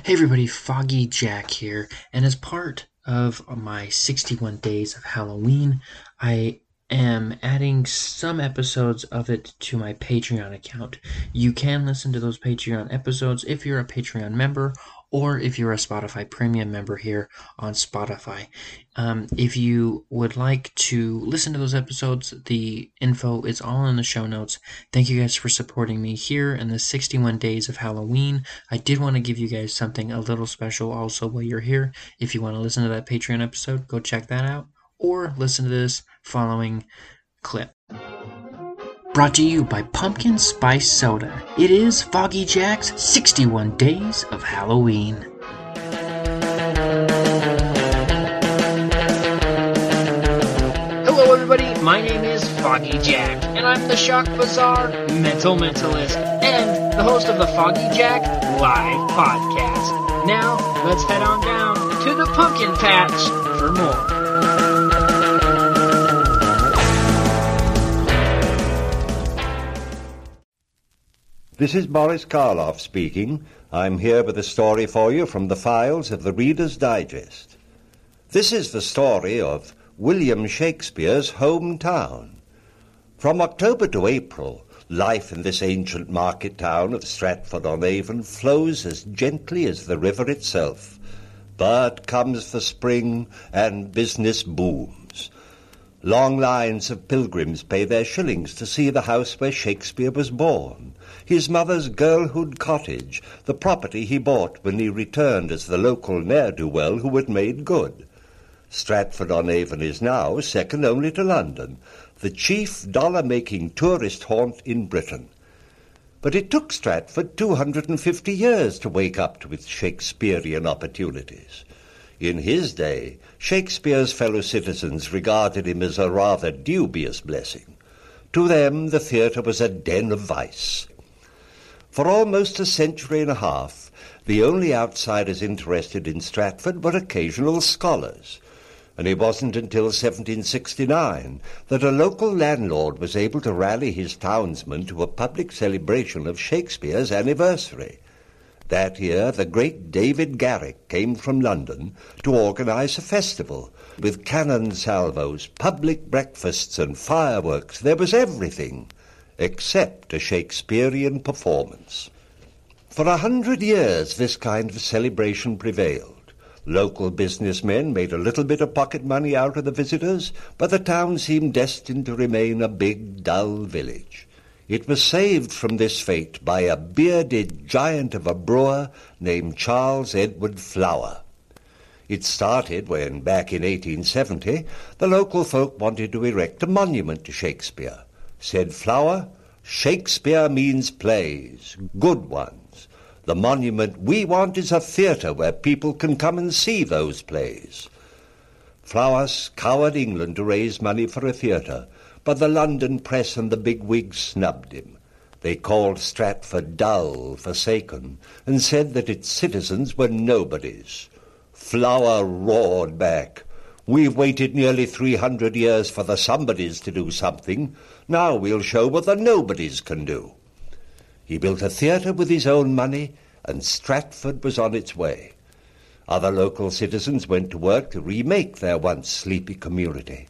Hey everybody, Foggy Jack here, and as part of my 61 days of Halloween, I am adding some episodes of it to my Patreon account. You can listen to those Patreon episodes if you're a Patreon member or if you're a Spotify premium member here on Spotify. Um, if you would like to listen to those episodes, the info is all in the show notes. Thank you guys for supporting me here in the 61 days of Halloween. I did want to give you guys something a little special also while you're here. If you want to listen to that Patreon episode, go check that out or listen to this following clip. Brought to you by Pumpkin Spice Soda. It is Foggy Jack's 61 Days of Halloween. Hello, everybody. My name is Foggy Jack, and I'm the Shock Bazaar Mental Mentalist and the host of the Foggy Jack Live Podcast. Now, let's head on down to the pumpkin patch for more. This is Boris Karloff speaking. I'm here with a story for you from the files of the Reader's Digest. This is the story of William Shakespeare's hometown. From October to April, life in this ancient market town of Stratford-on-Avon flows as gently as the river itself. But comes the spring, and business booms. Long lines of pilgrims pay their shillings to see the house where Shakespeare was born, his mother's girlhood cottage, the property he bought when he returned as the local ne'er-do-well who had made good. Stratford-on-Avon is now, second only to London, the chief dollar-making tourist haunt in Britain. But it took Stratford 250 years to wake up to its Shakespearean opportunities. In his day, Shakespeare's fellow citizens regarded him as a rather dubious blessing. To them, the theatre was a den of vice. For almost a century and a half, the only outsiders interested in Stratford were occasional scholars. And it wasn't until 1769 that a local landlord was able to rally his townsmen to a public celebration of Shakespeare's anniversary. That year, the great David Garrick came from London to organize a festival with cannon salvos, public breakfasts, and fireworks. There was everything except a Shakespearean performance. For a hundred years, this kind of celebration prevailed. Local businessmen made a little bit of pocket money out of the visitors, but the town seemed destined to remain a big, dull village. It was saved from this fate by a bearded giant of a brewer named Charles Edward Flower. It started when, back in 1870, the local folk wanted to erect a monument to Shakespeare. Said Flower, Shakespeare means plays, good ones. The monument we want is a theatre where people can come and see those plays. Flower scoured England to raise money for a theatre, but the London press and the big wigs snubbed him. They called Stratford dull, forsaken, and said that its citizens were nobodies. Flower roared back. We've waited nearly three hundred years for the somebodies to do something. Now we'll show what the nobodies can do. He built a theatre with his own money, and Stratford was on its way. Other local citizens went to work to remake their once sleepy community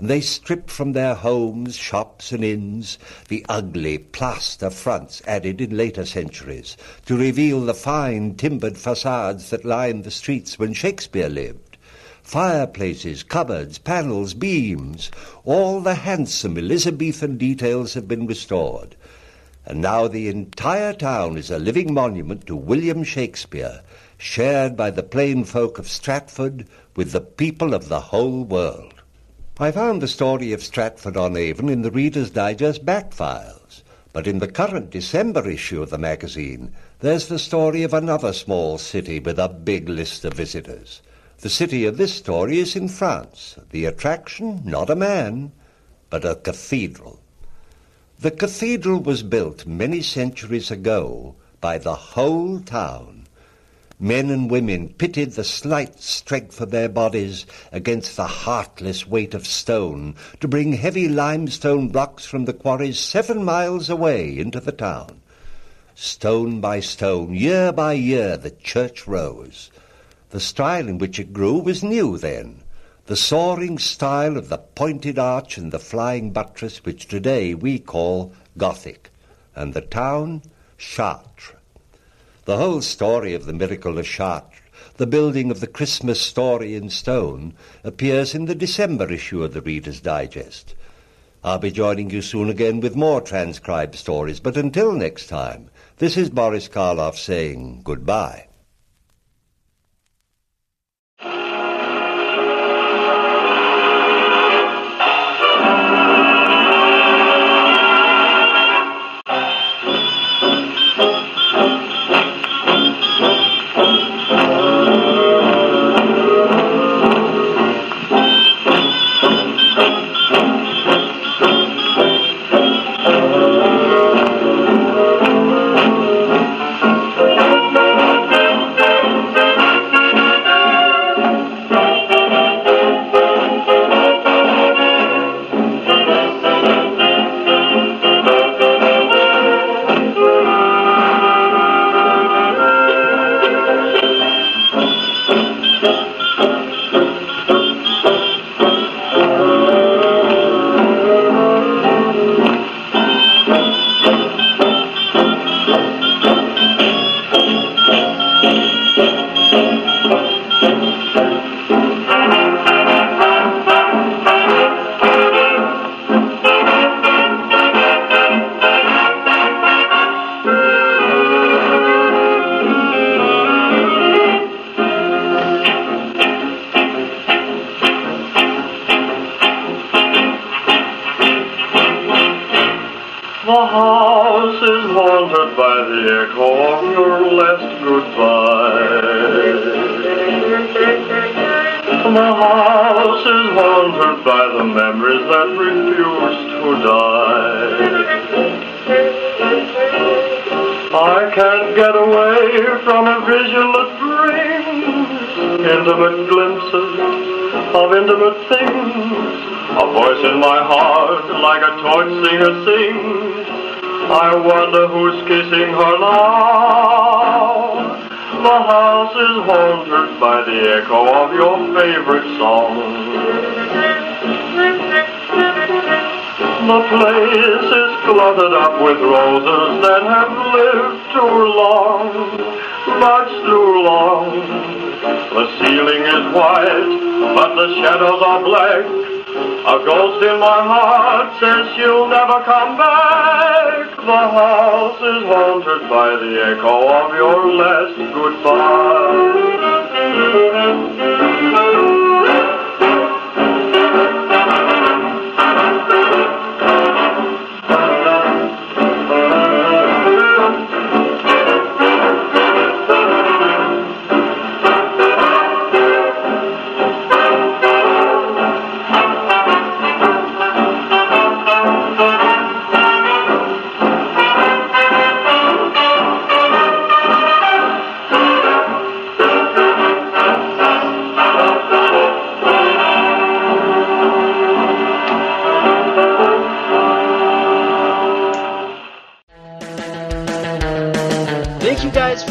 and they stripped from their homes, shops, and inns the ugly plaster fronts added in later centuries to reveal the fine timbered facades that lined the streets when Shakespeare lived. Fireplaces, cupboards, panels, beams, all the handsome Elizabethan details have been restored. And now the entire town is a living monument to William Shakespeare, shared by the plain folk of Stratford with the people of the whole world. I found the story of Stratford-on-Avon in the Reader's Digest back files, but in the current December issue of the magazine, there's the story of another small city with a big list of visitors. The city of this story is in France. The attraction, not a man, but a cathedral. The cathedral was built many centuries ago by the whole town. Men and women pitted the slight strength of their bodies against the heartless weight of stone to bring heavy limestone blocks from the quarries seven miles away into the town. Stone by stone, year by year, the church rose. The style in which it grew was new then, the soaring style of the pointed arch and the flying buttress which today we call Gothic, and the town Chartres. The whole story of the miracle of Chartres, the building of the Christmas story in stone, appears in the December issue of the Reader's Digest. I'll be joining you soon again with more transcribed stories, but until next time, this is Boris Karloff saying goodbye. The house is haunted by the echo of your last goodbye. The house is haunted by the memories that refuse to die. I can't get away from a vision that brings intimate glimpses of intimate things. A voice in my heart like a torch singer sings. I wonder who's kissing her now. The house is haunted by the echo of your favorite song. The place is cluttered up with roses that have lived too long, much too long. The ceiling is white, but the shadows are black. A ghost in my heart says she'll never come back. The house is haunted by the echo of your last Thank